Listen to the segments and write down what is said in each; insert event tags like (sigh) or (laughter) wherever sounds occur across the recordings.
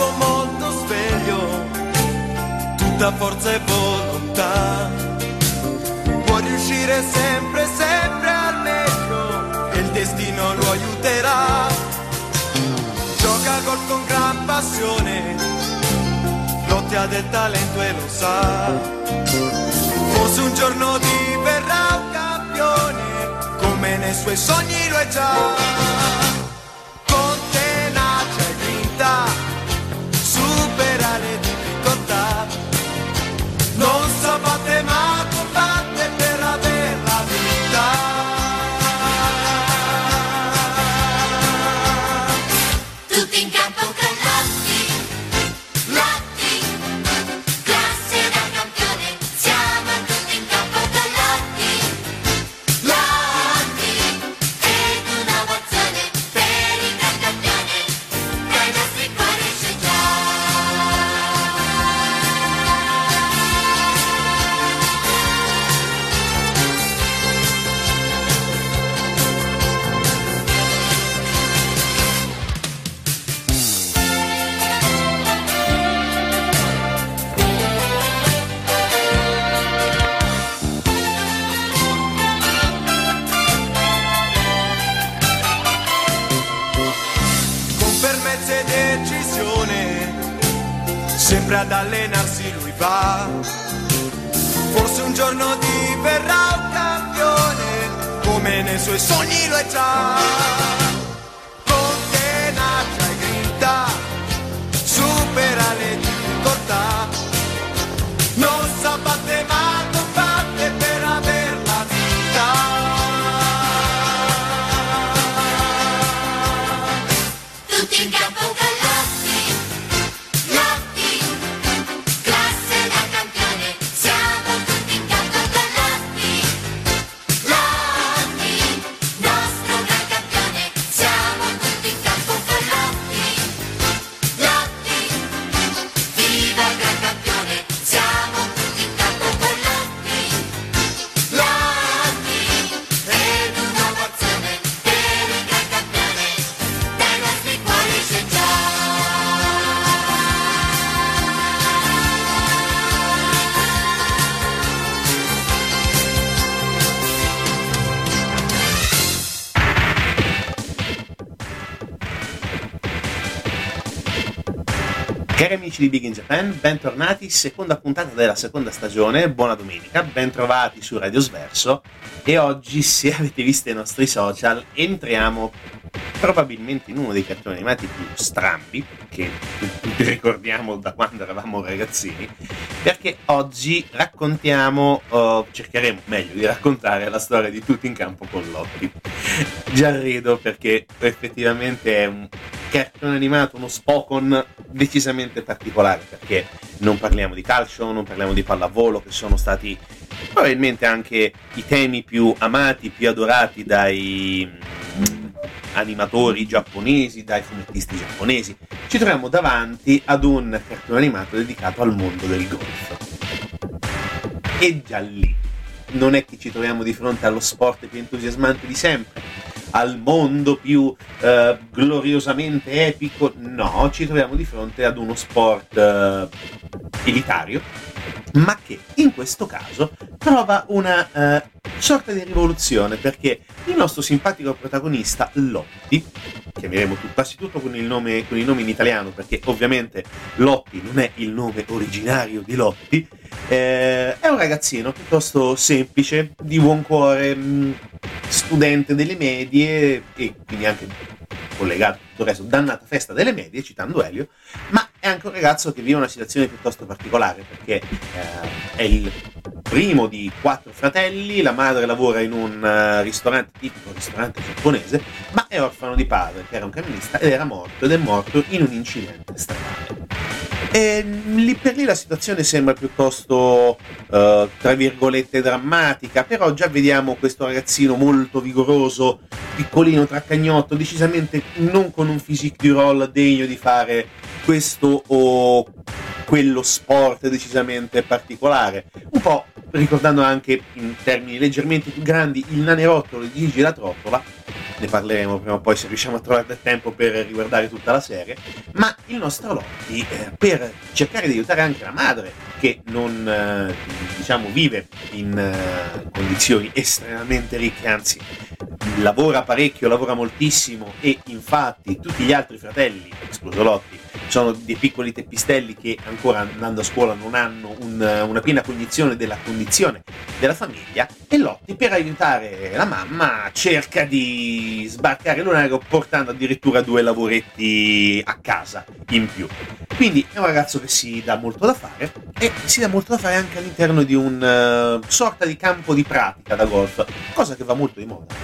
ragazzo molto sveglio, tutta forza e volontà. Può riuscire sempre, sempre al meglio e il destino lo aiuterà. Gioca gol con gran passione, lotta del talento e lo sa. Forse un giorno diverrà un campione, come nei suoi sogni lo è già. Di Big in Japan, bentornati, seconda puntata della seconda stagione, buona domenica, bentrovati su Radio Sverso e oggi (laughs) se avete visto i nostri social entriamo probabilmente in uno dei cartoni animati più strambi che tutti ricordiamo da quando eravamo ragazzini perché oggi raccontiamo, uh, cercheremo meglio di raccontare la storia di tutti in campo con Lotti. Già rido perché effettivamente è un cartone animato, uno Spokon decisamente particolare perché non parliamo di calcio, non parliamo di pallavolo che sono stati probabilmente anche i temi più amati, più adorati dai mm, animatori giapponesi, dai fumettisti giapponesi. Ci troviamo davanti ad un cartone animato dedicato al mondo del golf. E già lì non è che ci troviamo di fronte allo sport più entusiasmante di sempre, al mondo più eh, gloriosamente epico, no, ci troviamo di fronte ad uno sport eh, elitario, ma che in questo caso trova una eh, sorta di rivoluzione perché il nostro simpatico protagonista Lotti, chiameremo quasi tutto con il, nome, con il nome in italiano perché ovviamente Lotti non è il nome originario di Lotti, eh, è un ragazzino piuttosto semplice, di buon cuore, mh, mm, studente delle medie e quindi anche collegato a tutto il resto, dannata festa delle medie, citando Elio, ma è anche un ragazzo che vive una situazione piuttosto particolare perché eh, è il primo di quattro fratelli, la madre lavora in un uh, ristorante tipico, ristorante giapponese, ma è orfano di padre che era un camionista ed era morto ed è morto in un incidente stradale. E lì per lì la situazione sembra piuttosto, uh, tra virgolette, drammatica, però già vediamo questo ragazzino molto vigoroso, piccolino, traccagnotto, decisamente non con un physique di roll degno di fare questo o quello sport decisamente particolare. Un po' ricordando anche in termini leggermente più grandi il nanerottolo di Gigi la Trottola, ne parleremo prima o poi se riusciamo a trovare del tempo per riguardare tutta la serie, ma il nostro Lotti eh, per cercare di aiutare anche la madre che non eh, diciamo vive in eh, condizioni estremamente ricche, anzi lavora parecchio, lavora moltissimo e infatti tutti gli altri fratelli, escluso Lotti, sono dei piccoli teppistelli che ancora andando a scuola non hanno un, una piena cognizione della condizione della famiglia e Lotti per aiutare la mamma cerca di sbarcare l'onario portando addirittura due lavoretti a casa in più. Quindi è un ragazzo che si dà molto da fare e si dà molto da fare anche all'interno di un uh, sorta di campo di pratica da golf, cosa che va molto di moda.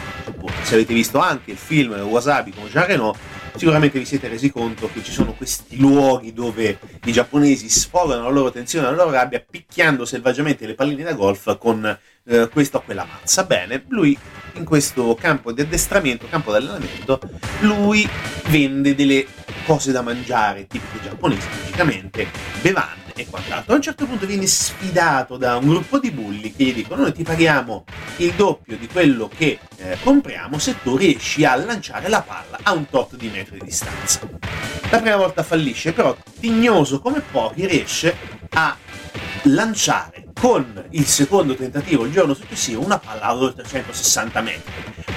Se avete visto anche il film Wasabi con Jean Reno, sicuramente vi siete resi conto che ci sono questi luoghi dove i giapponesi sfogano la loro tensione, la loro rabbia, picchiando selvaggiamente le palline da golf con eh, questa o quella mazza. Bene, lui in questo campo di addestramento, campo di allenamento, lui vende delle cose da mangiare tipiche giapponesi, logicamente, bevande e quant'altro. A un certo punto viene sfidato da un gruppo di bulli che gli dicono noi ti paghiamo il doppio di quello che eh, compriamo se tu riesci a lanciare la palla a un tot di metri di distanza. La prima volta fallisce, però tignoso come pochi riesce a lanciare con il secondo tentativo il giorno successivo una palla a oltre 160 metri.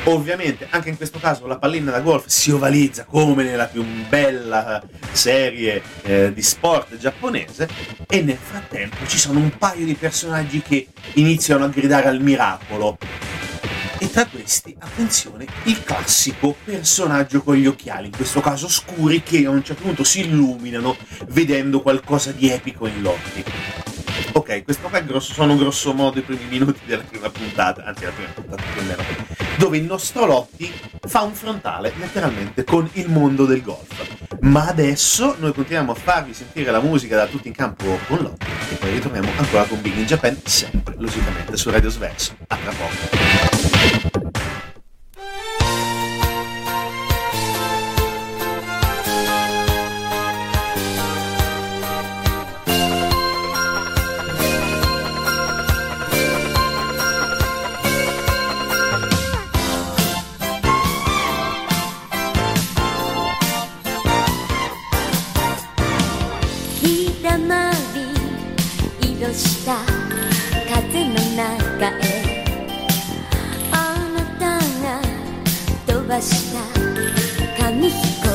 Ovviamente anche in questo caso la pallina da golf si ovalizza come nella più bella serie eh, di sport giapponese e nel frattempo ci sono un paio di personaggi che iniziano a gridare al miracolo. E tra questi, attenzione, il classico personaggio con gli occhiali, in questo caso scuri, che a un certo punto si illuminano vedendo qualcosa di epico in Lotti. Questo qua grosso, sono grosso modo i primi minuti della prima puntata, anzi la prima puntata più o meno, dove il nostro Lotti fa un frontale letteralmente con il mondo del golf. Ma adesso noi continuiamo a farvi sentire la musica da tutti in campo con Lotti e poi ritorniamo ancora con Big in Japan, sempre logicamente su Radio Sverso. A tra poco. ばした。紙飛行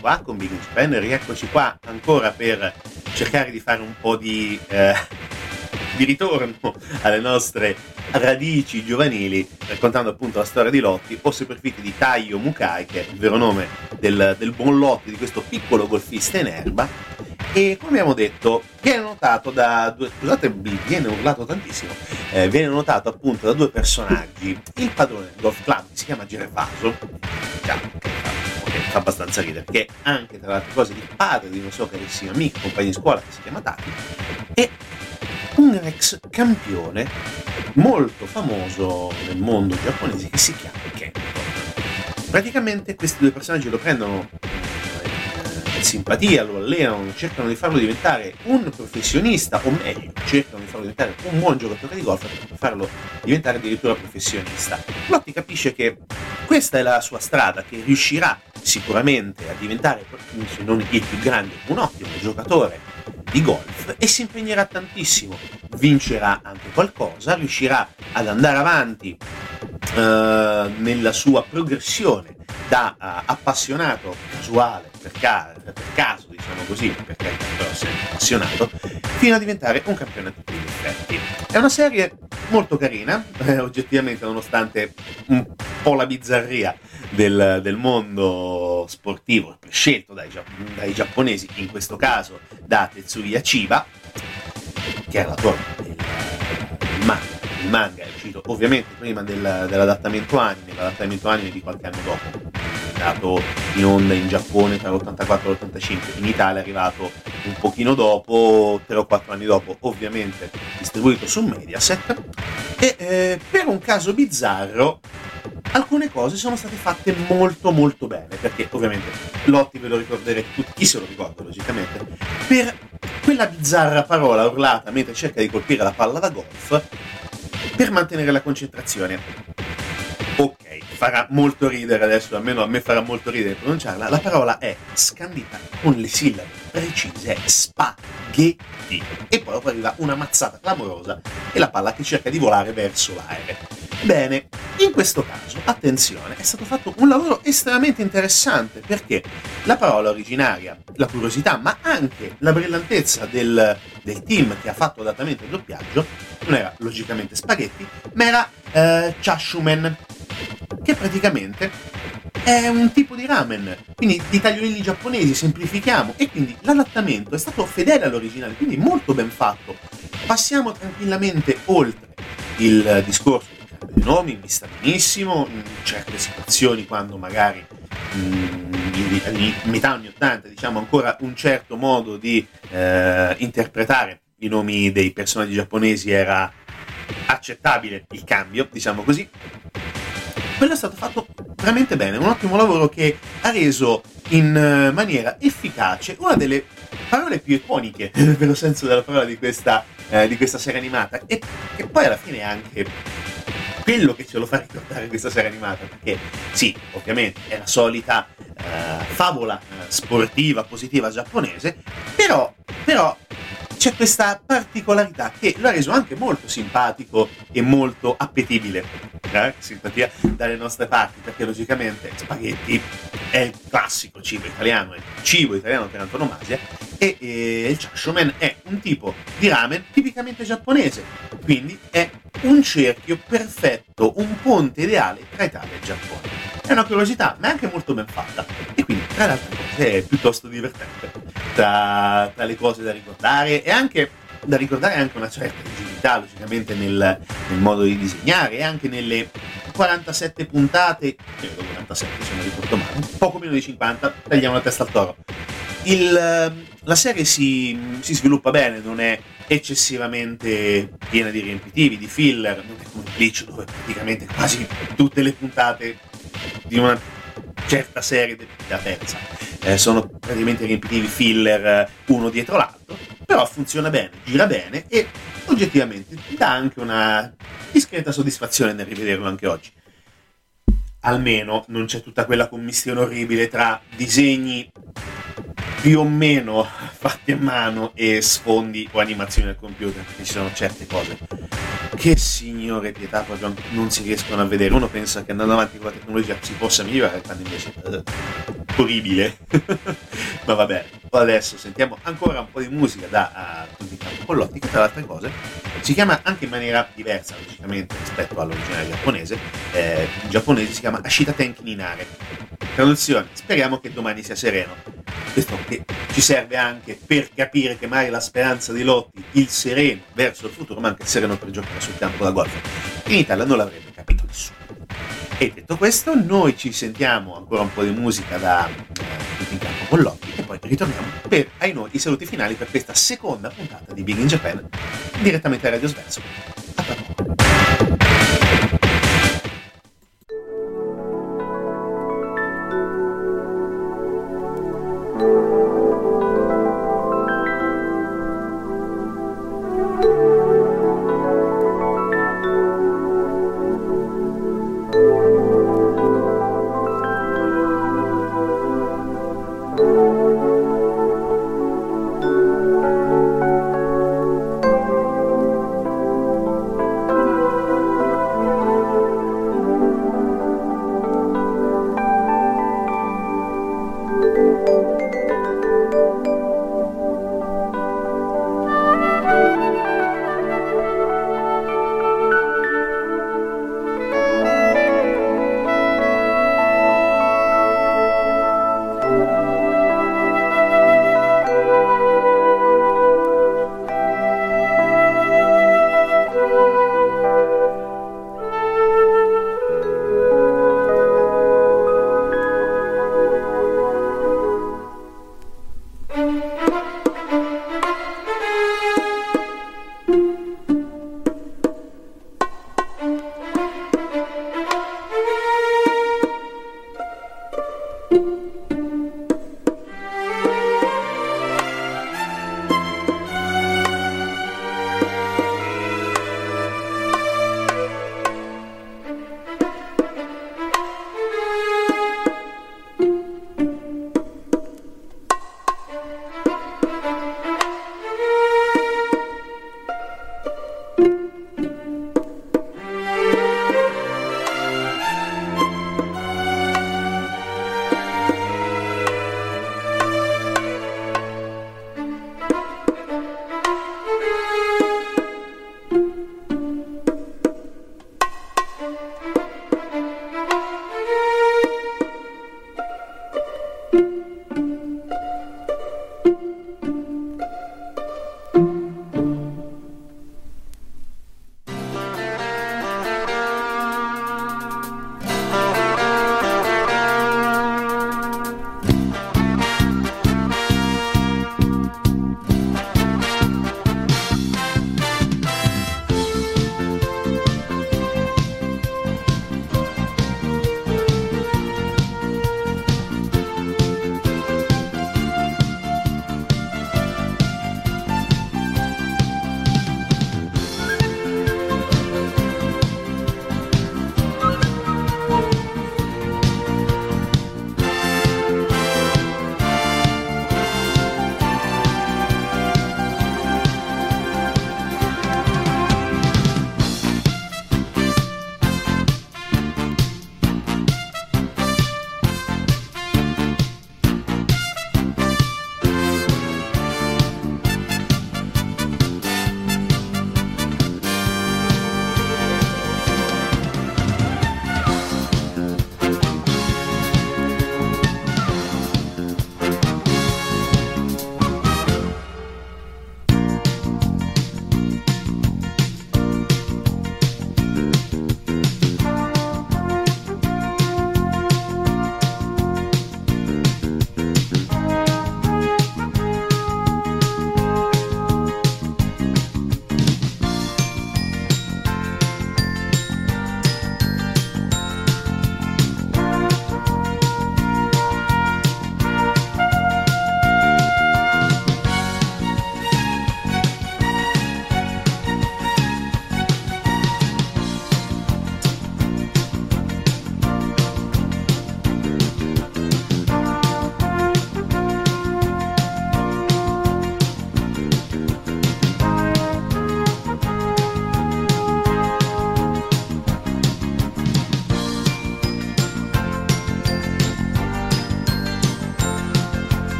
qua con Big Japan, rieccoci qua ancora per cercare di fare un po' di, eh, (laughs) di ritorno alle nostre radici giovanili, raccontando appunto la storia di Lotti, o se preferite di Taio Mukai, che è il vero nome del, del buon Lotti, di questo piccolo golfista in erba, e come abbiamo detto viene notato da due scusate viene urlato tantissimo eh, viene notato appunto da due personaggi. Il padrone del golf club si chiama Gervaso fa abbastanza ridere, che anche tra le altre cose il padre di un suo carissimo amico, compagno di scuola che si chiama Taki, e un ex campione molto famoso nel mondo giapponese che si chiama Kento. Praticamente questi due personaggi lo prendono simpatia, lo allenano, cercano di farlo diventare un professionista, o meglio, cercano di farlo diventare un buon giocatore di golf per farlo diventare addirittura professionista. Lotti capisce che questa è la sua strada, che riuscirà sicuramente a diventare, se non il più grande, un ottimo giocatore di golf e si impegnerà tantissimo, vincerà anche qualcosa, riuscirà ad andare avanti eh, nella sua progressione da uh, appassionato casuale per, ca- per, caso diciamo così perché però sempre appassionato fino a diventare un campione a tutti gli effetti. È una serie molto carina, eh, oggettivamente nonostante un po' la bizzarria del, del mondo sportivo scelto dai, dai, giapponesi, in questo caso da Tetsuya Chiba, che era l'autore del, del manga. Il manga è uscito ovviamente prima del, dell'adattamento anime, l'adattamento anime di qualche anno dopo, andato in onda in Giappone tra l'84 e l'85, in Italia è arrivato un pochino dopo, 3 o 4 anni dopo, ovviamente distribuito su Mediaset, e eh, per un caso bizzarro alcune cose sono state fatte molto molto bene, perché ovviamente Lotti ve lo ricorderete tutti, chi se lo ricorda logicamente, per quella bizzarra parola urlata mentre cerca di colpire la palla da golf per mantenere la concentrazione. Ok, farà molto ridere adesso, almeno a me farà molto ridere pronunciarla, la parola è scandita con le sillabe precise, spaghetti. E poi arriva una mazzata clamorosa e la palla che cerca di volare verso l'aereo. Bene, in questo caso, attenzione, è stato fatto un lavoro estremamente interessante perché la parola originaria, la curiosità, ma anche la brillantezza del, del team che ha fatto adattamento al doppiaggio non era logicamente spaghetti, ma era eh, chashumen, che praticamente è un tipo di ramen, quindi di tagliolini giapponesi, semplifichiamo, e quindi l'adattamento è stato fedele all'originale, quindi molto ben fatto. Passiamo tranquillamente oltre il discorso dei nomi, mi sta benissimo, in certe situazioni quando magari mm, in metà anni 80 diciamo ancora un certo modo di eh, interpretare i nomi dei personaggi giapponesi era accettabile il cambio, diciamo così. Quello è stato fatto veramente bene, un ottimo lavoro che ha reso in eh, maniera efficace una delle parole più iconiche, (laughs) nel vero senso della parola, di questa, eh, di questa serie animata. E che poi alla fine è anche quello che ce lo fa ricordare questa serie animata, perché sì, ovviamente è la solita eh, favola eh, sportiva positiva giapponese, però, però c'è questa particolarità che lo ha reso anche molto simpatico e molto appetibile. Eh? Simpatia dalle nostre parti, perché logicamente spaghetti è il classico cibo italiano, è il cibo italiano per antonomasia, e, e il chashomen è un tipo di ramen tipicamente giapponese, quindi è un cerchio perfetto, un ponte ideale tra Italia e Giappone. È una curiosità, ma è anche molto ben fatta. E quindi, tra cose, è piuttosto divertente. Tra, tra le cose da ricordare, e anche da ricordare anche una certa rigidità, logicamente, nel, nel, modo di disegnare, e anche nelle 47 puntate, credo 47 se non ricordo male, poco meno di 50, tagliamo la testa al toro. Il, la serie si, si sviluppa bene, non è eccessivamente piena di riempitivi, di filler, non è come Bleach dove praticamente quasi tutte le puntate di una certa serie della terza eh, sono praticamente riempitivi filler eh, uno dietro l'altro, però funziona bene, gira bene e oggettivamente dà anche una discreta soddisfazione nel rivederlo anche oggi. Almeno non c'è tutta quella commistione orribile tra disegni più o meno fatti a mano e sfondi o animazioni al computer, perché ci sono certe cose che signore pietà proprio non si riescono a vedere. Uno pensa che andando avanti con la tecnologia si possa migliorare, quando invece è orribile. (laughs) Ma vabbè, adesso sentiamo ancora un po' di musica da tutti i campo Collotti, tra le altre cose si chiama anche in maniera diversa, logicamente, rispetto all'originale giapponese. Eh, in giapponese si chiama Ashita Tenki. Traduzione, speriamo che domani sia sereno questo che ci serve anche per capire che magari la speranza di Lotti, il sereno verso il futuro, ma anche il sereno per giocare sul campo da golf. In Italia non l'avrebbe capito nessuno. E detto questo, noi ci sentiamo ancora un po' di musica da uh, tutti in campo con Lotti e poi ritorniamo per, ai noi, i saluti finali per questa seconda puntata di Big in Japan direttamente a Radio Sverso. A tra poco.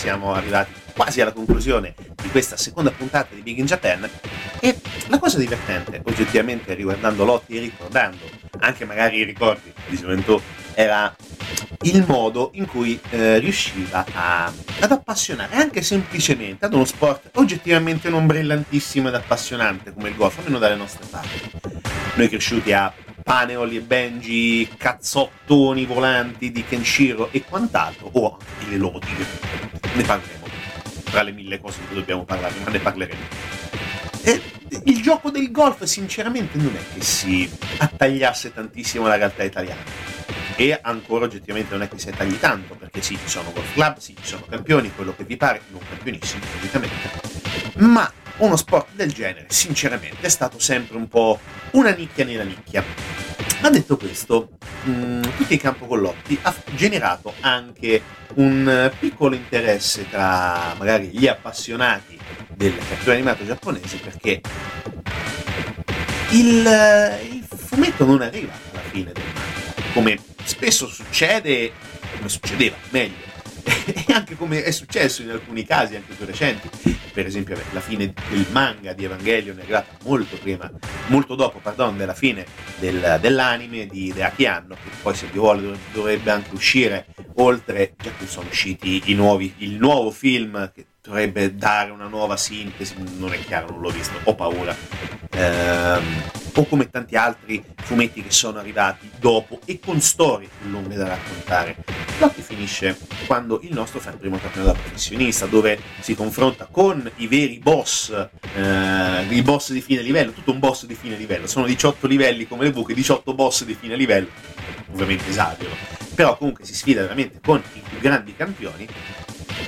Siamo arrivati quasi alla conclusione di questa seconda puntata di Big in Japan e la cosa divertente, oggettivamente riguardando Lotti e ricordando anche magari i ricordi di gioventù, era il modo in cui eh, riusciva a, ad appassionare anche semplicemente ad uno sport oggettivamente non brillantissimo ed appassionante come il golf, almeno dalle nostre parti. Noi cresciuti a Paneoli e Benji, cazzottoni volanti di Kenshiro e quant'altro, o anche le lodi. Ne parleremo. Tra le mille cose di cui dobbiamo parlare, ma ne parleremo. E il gioco del golf, sinceramente, non è che si attagliasse tantissimo alla realtà italiana. E ancora oggettivamente non è che si attagli tanto, perché sì, ci sono golf club, sì, ci sono campioni, quello che vi pare, non campionissimi, ovviamente. Ma uno sport del genere, sinceramente, è stato sempre un po' una nicchia nella nicchia. Ma detto questo, mh, mm, tutti i campo collotti ha generato anche un piccolo interesse tra magari gli appassionati del cartone animato giapponese perché il, il fumetto non arriva alla fine del manga, come spesso succede, come succedeva, meglio, (laughs) e anche come è successo in alcuni casi, anche più recenti. Per esempio, la fine del manga di Evangelion è arrivata molto prima, molto dopo, pardon, della fine del, dell'anime di Deaki Anno, che poi se Dio vuole dovrebbe anche uscire, oltre, già che sono usciti i nuovi, il nuovo film che dovrebbe dare una nuova sintesi, non è chiaro, non l'ho visto, ho paura. Ehm, o come tanti altri fumetti che sono arrivati dopo e con storie più lunghe da raccontare. Lotti finisce quando il nostro fa il primo torneo da professionista, dove si confronta con i veri boss, eh, i boss di fine livello, tutto un boss di fine livello, sono 18 livelli come le buche, 18 boss di fine livello, ovviamente esagero, però comunque si sfida veramente con i più grandi campioni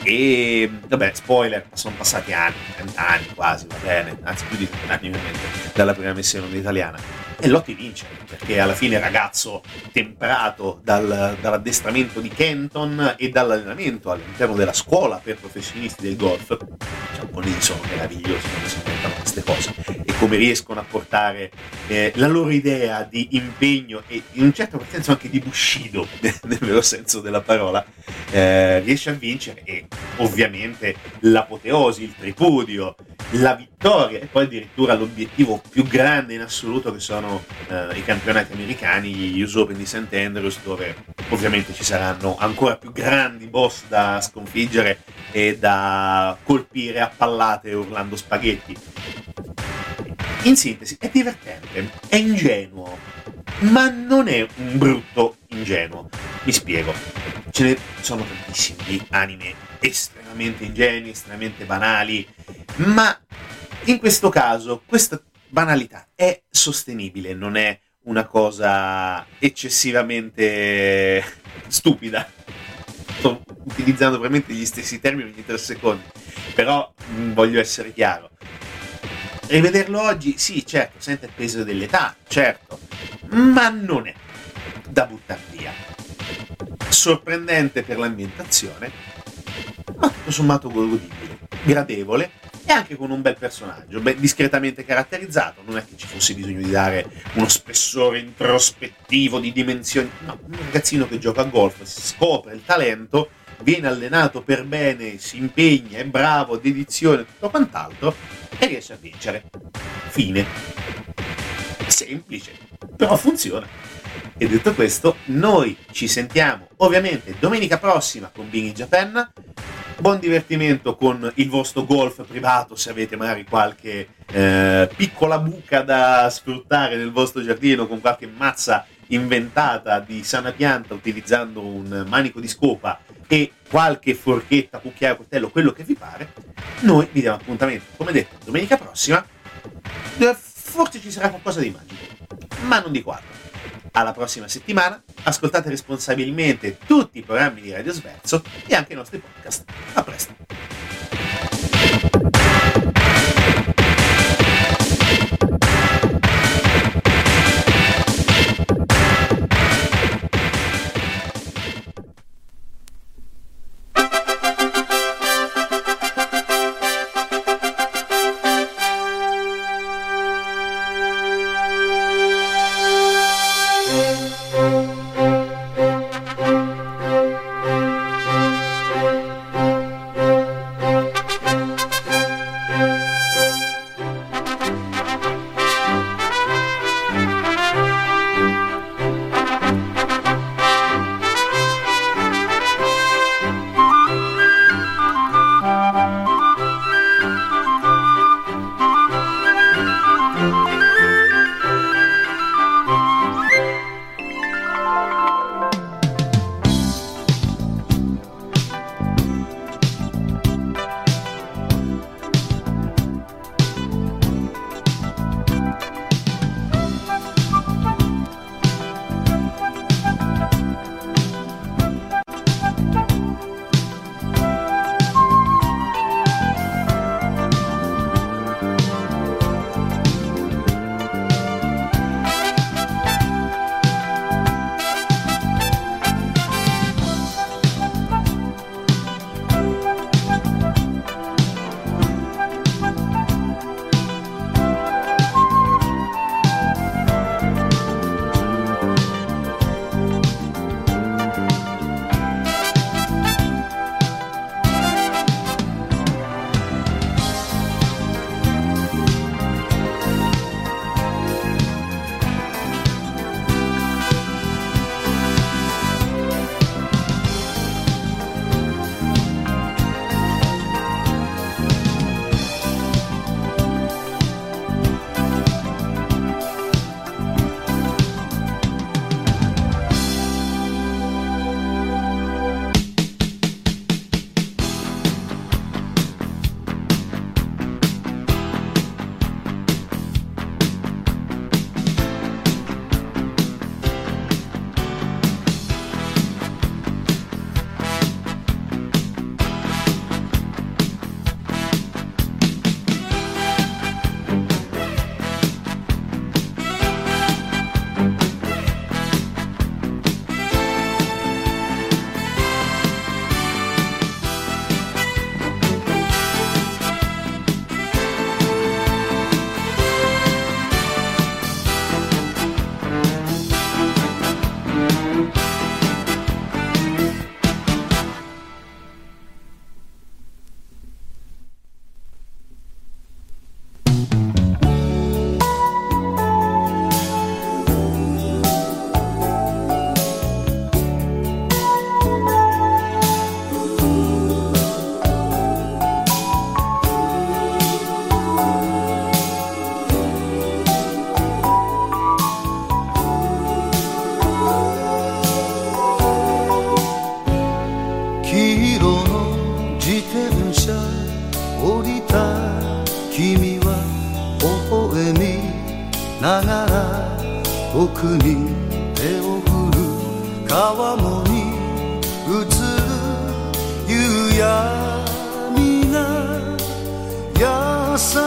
E vabbè, spoiler, sono passati anni, 30 anni quasi, va bene, anzi più di 30 anni ovviamente, dalla prima missione italiana. E Lotti vince, perché alla fine ragazzo temprato dal, dall'addestramento di Kenton e dall'allenamento all'interno della scuola per professionisti del golf, i giapponesi sono meravigliosi quando si inventano queste cose, e come riescono a portare eh, la loro idea di impegno e in un certo senso anche di bushido, (laughs) nel vero senso della parola, eh, riesce a vincere e ovviamente l'apoteosi, il tripudio, la vittoria e poi addirittura l'obiettivo più grande in assoluto che sono eh, i campionati americani, gli US Open di St. Andrews, dove ovviamente ci saranno ancora più grandi boss da sconfiggere e da colpire a pallate urlando spaghetti. In sintesi, è divertente, è ingenuo, ma non è un brutto ingenuo. Mi spiego. Ce ne sono tantissimi di anime estremamente ingenui, estremamente banali, ma in questo caso questa banalità è sostenibile, non è una cosa eccessivamente stupida. Sto utilizzando veramente gli stessi termini ogni tre secondi, però mm, voglio essere chiaro. Rivederlo oggi, sì, certo, sente il peso dell'età, certo, ma non è da buttare via. Sorprendente per l'ambientazione, ma tutto sommato godibile, gradevole e anche con un bel personaggio, ben discretamente caratterizzato. Non è che ci fosse bisogno di dare uno spessore introspettivo di dimensioni. No, un ragazzino che gioca a golf, scopre il talento, viene allenato per bene, si impegna, è bravo, dedizione, tutto quant'altro e riesce a vincere. Fine. Semplice, però funziona. E detto questo, noi ci sentiamo ovviamente domenica prossima con Bing Japan. Buon divertimento con il vostro golf privato se avete magari qualche eh, piccola buca da sfruttare nel vostro giardino con qualche mazza inventata di sana pianta utilizzando un manico di scopa e qualche forchetta, cucchiaio, coltello, quello che vi pare. Noi vi diamo appuntamento, come detto, domenica prossima. Forse ci sarà qualcosa di magico, ma non dico altro. Alla prossima settimana, ascoltate responsabilmente tutti i programmi di Radio Sverso e anche i nostri podcast. A presto! 川に映る夕闇が優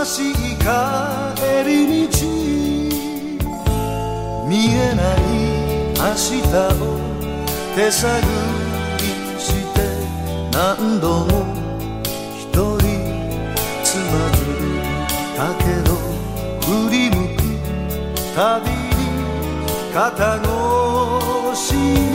しい帰り道見えない明日を手探りして何度も一人つまずいたけど振り向く旅に肩越しに